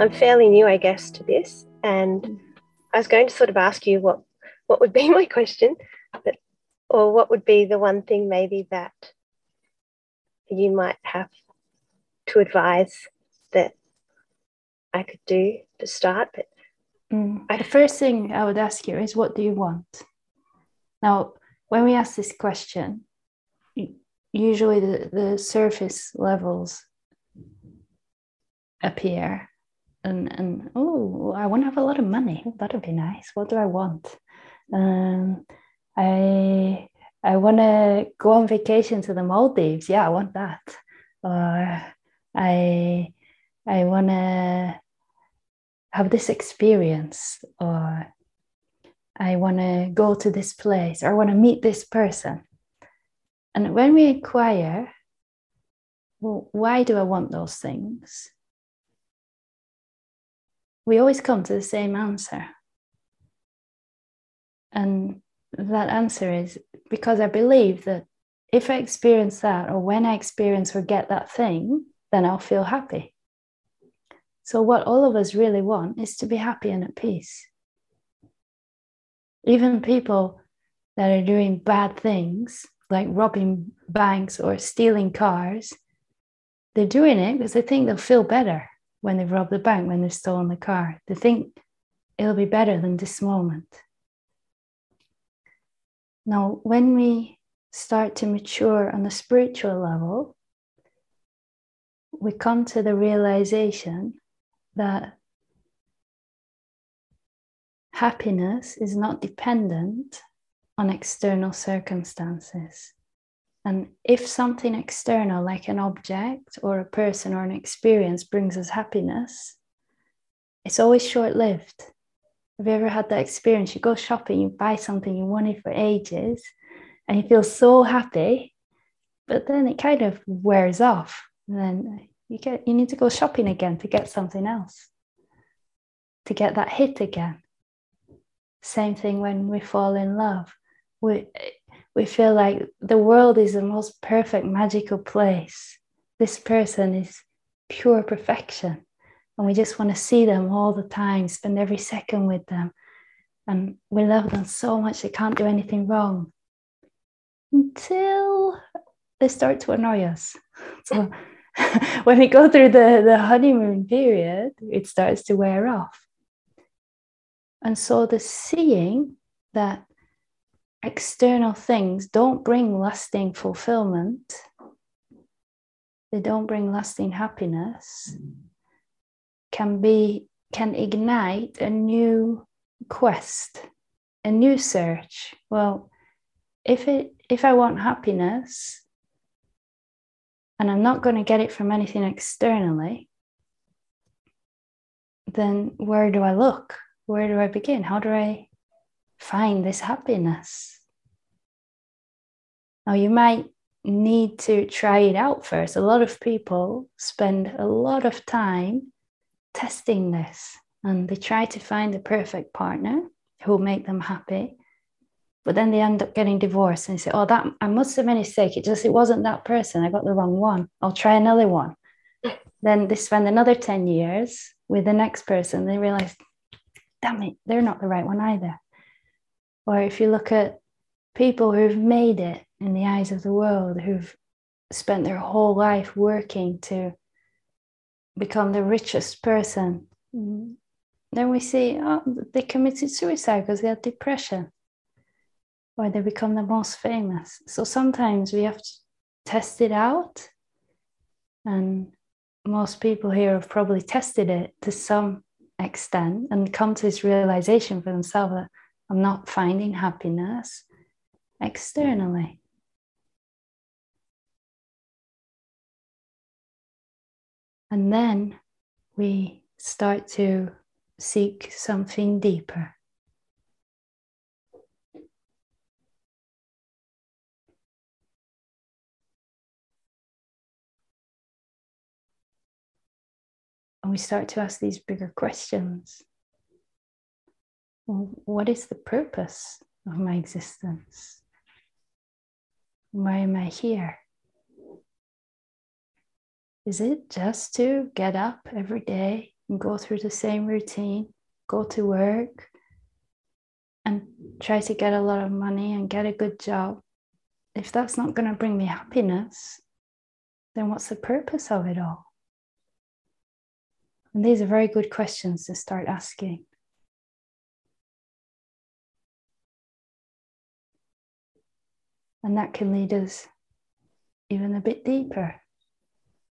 I'm fairly new, I guess, to this, and I was going to sort of ask you what what would be my question, but or what would be the one thing maybe that you might have to advise that I could do to start. But mm. the first thing I would ask you is, what do you want? Now, when we ask this question, usually the, the surface levels appear and and oh i want to have a lot of money. That'd be nice. What do i want? Um i i want to go on vacation to the maldives. Yeah i want that. Or i i want to have this experience. Or i want to go to this place. Or i want to meet this person. And when we inquire well, why do i want those things we always come to the same answer. And that answer is because I believe that if I experience that, or when I experience or get that thing, then I'll feel happy. So, what all of us really want is to be happy and at peace. Even people that are doing bad things, like robbing banks or stealing cars, they're doing it because they think they'll feel better when they've robbed the bank, when they've stolen the car. They think it'll be better than this moment. Now, when we start to mature on the spiritual level, we come to the realization that happiness is not dependent on external circumstances. And if something external, like an object or a person or an experience, brings us happiness, it's always short lived. Have you ever had that experience? You go shopping, you buy something you wanted for ages, and you feel so happy, but then it kind of wears off. And then you get you need to go shopping again to get something else, to get that hit again. Same thing when we fall in love. We we feel like the world is the most perfect, magical place. This person is pure perfection. And we just want to see them all the time, spend every second with them. And we love them so much they can't do anything wrong until they start to annoy us. So when we go through the, the honeymoon period, it starts to wear off. And so the seeing that external things don't bring lasting fulfillment, they don't bring lasting happiness, can be can ignite a new quest, a new search. Well, if it if I want happiness and I'm not going to get it from anything externally, then where do I look? Where do I begin? How do I find this happiness. Now, you might need to try it out first. A lot of people spend a lot of time testing this and they try to find the perfect partner who will make them happy. But then they end up getting divorced and say, Oh, that I must have made a mistake. It just it wasn't that person. I got the wrong one. I'll try another one. then they spend another 10 years with the next person. They realize, damn it, they're not the right one either. Or if you look at people who've made it in the eyes of the world, who've spent their whole life working to become the richest person, then we see oh, they committed suicide because they had depression or they become the most famous. So sometimes we have to test it out. And most people here have probably tested it to some extent and come to this realization for themselves that I'm not finding happiness externally. And then we start to seek something deeper. And we start to ask these bigger questions what is the purpose of my existence? Why am I here? Is it just to get up every day, and go through the same routine, go to work and try to get a lot of money and get a good job, if that's not going to bring me happiness, then what's the purpose of it all? And these are very good questions to start asking. And that can lead us even a bit deeper.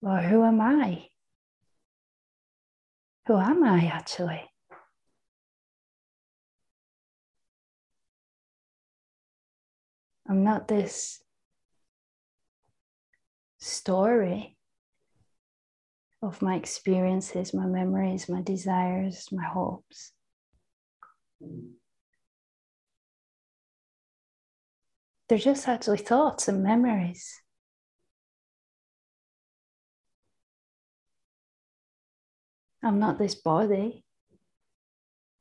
Well, who am I? Who am I actually? I'm not this story of my experiences, my memories, my desires, my hopes. They're just actually thoughts and memories. I'm not this body.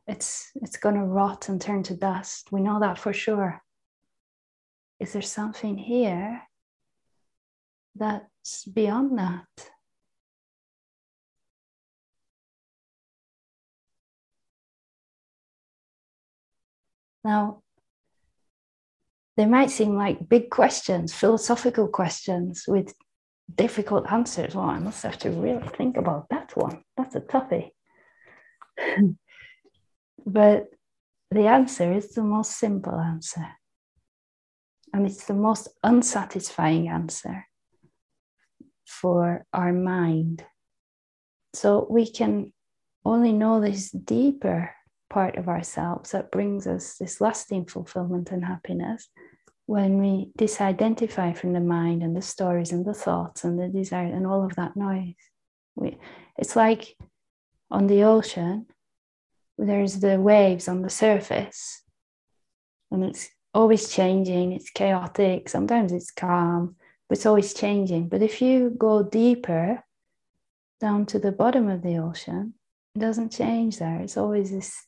It's, it's going to rot and turn to dust. We know that for sure. Is there something here that's beyond that? Now, they might seem like big questions, philosophical questions with difficult answers. Well, I must have to really think about that one. That's a toughie. but the answer is the most simple answer. And it's the most unsatisfying answer for our mind. So we can only know this deeper part of ourselves that brings us this lasting fulfillment and happiness when we disidentify from the mind and the stories and the thoughts and the desire and all of that noise. We, it's like on the ocean, there's the waves on the surface, and it's always changing, it's chaotic, sometimes it's calm, but it's always changing. But if you go deeper down to the bottom of the ocean, it doesn't change there. It's always this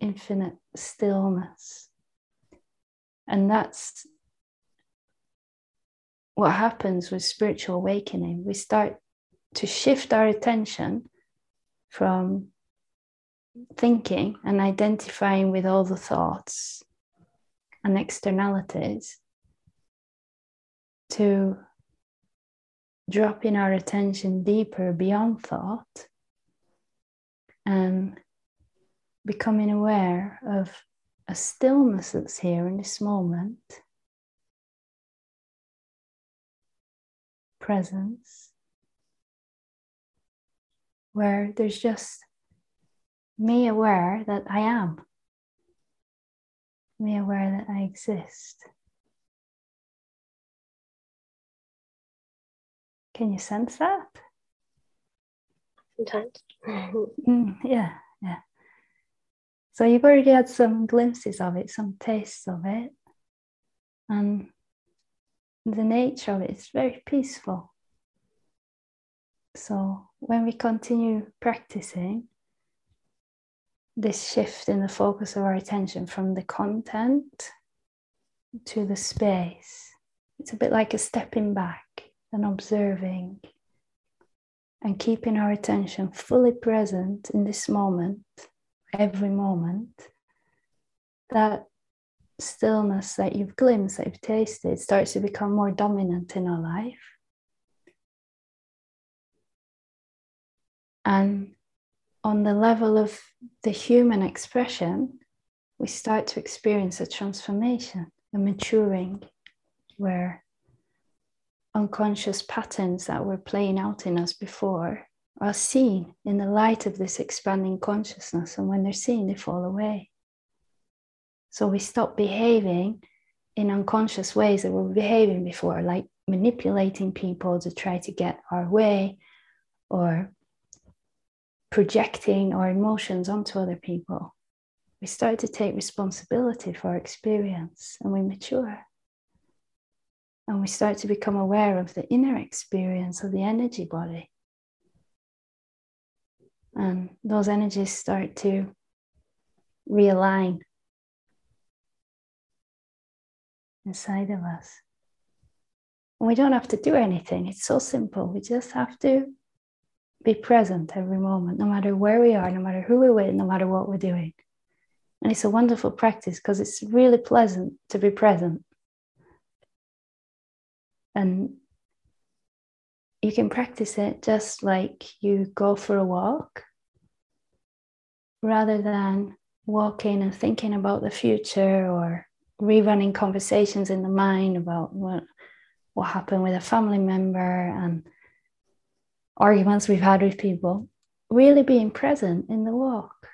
infinite stillness. And that's what happens with spiritual awakening. We start to shift our attention from thinking and identifying with all the thoughts and externalities to dropping our attention deeper beyond thought and becoming aware of a stillness that's here in this moment, presence, where there's just me aware that I am, me aware that I exist. Can you sense that? Sometimes. mm, yeah, yeah. So you've already had some glimpses of it, some tastes of it. And the nature of it is very peaceful. So when we continue practicing this shift in the focus of our attention from the content to the space, it's a bit like a stepping back and observing and keeping our attention fully present in this moment every moment, that stillness that you've glimpsed, that you've tasted, starts to become more dominant in our life. And on the level of the human expression, we start to experience a transformation, a maturing, where unconscious patterns that were playing out in us before are seen in the light of this expanding consciousness. And when they're seen, they fall away. So we stop behaving in unconscious ways that we were behaving before, like manipulating people to try to get our way or projecting our emotions onto other people. We start to take responsibility for our experience and we mature. And we start to become aware of the inner experience of the energy body and those energies start to realign inside of us. And we don't have to do anything, it's so simple. We just have to be present every moment, no matter where we are, no matter who we're with, no matter what we're doing. And it's a wonderful practice because it's really pleasant to be present. And you can practice it just like you go for a walk rather than walking and thinking about the future or rerunning conversations in the mind about what what happened with a family member and arguments we've had with people really being present in the walk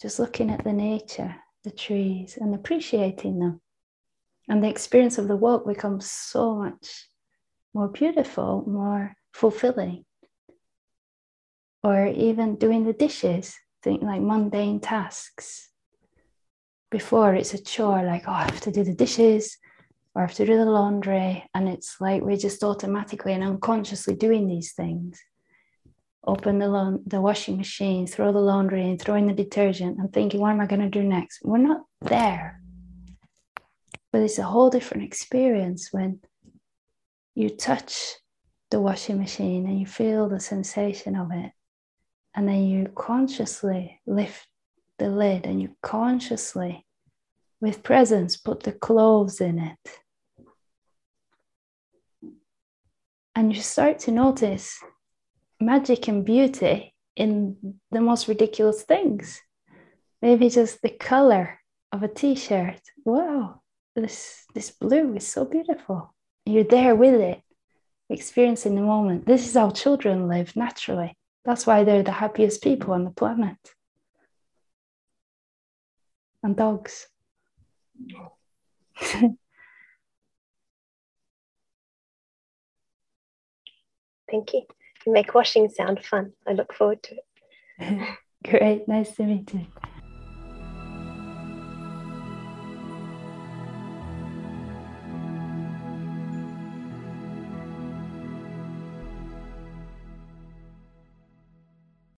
just looking at the nature the trees and appreciating them. And the experience of the walk becomes so much more beautiful more fulfilling. Or even doing the dishes think like mundane tasks. Before it's a chore, like, oh, I have to do the dishes or I have to do the laundry. And it's like we're just automatically and unconsciously doing these things. Open the, la- the washing machine, throw the laundry in, throw in the detergent, and thinking, what am I going to do next? We're not there. But it's a whole different experience when you touch the washing machine and you feel the sensation of it and then you consciously lift the lid and you consciously, with presence, put the clothes in it. And you start to notice magic and beauty in the most ridiculous things. Maybe just the color of a t shirt. Wow, this, this blue is so beautiful. You're there with it, experiencing the moment. This is how children live naturally. That's why they're the happiest people on the planet. And dogs. Thank you. You make washing sound fun. I look forward to it. Great. Nice to meet you.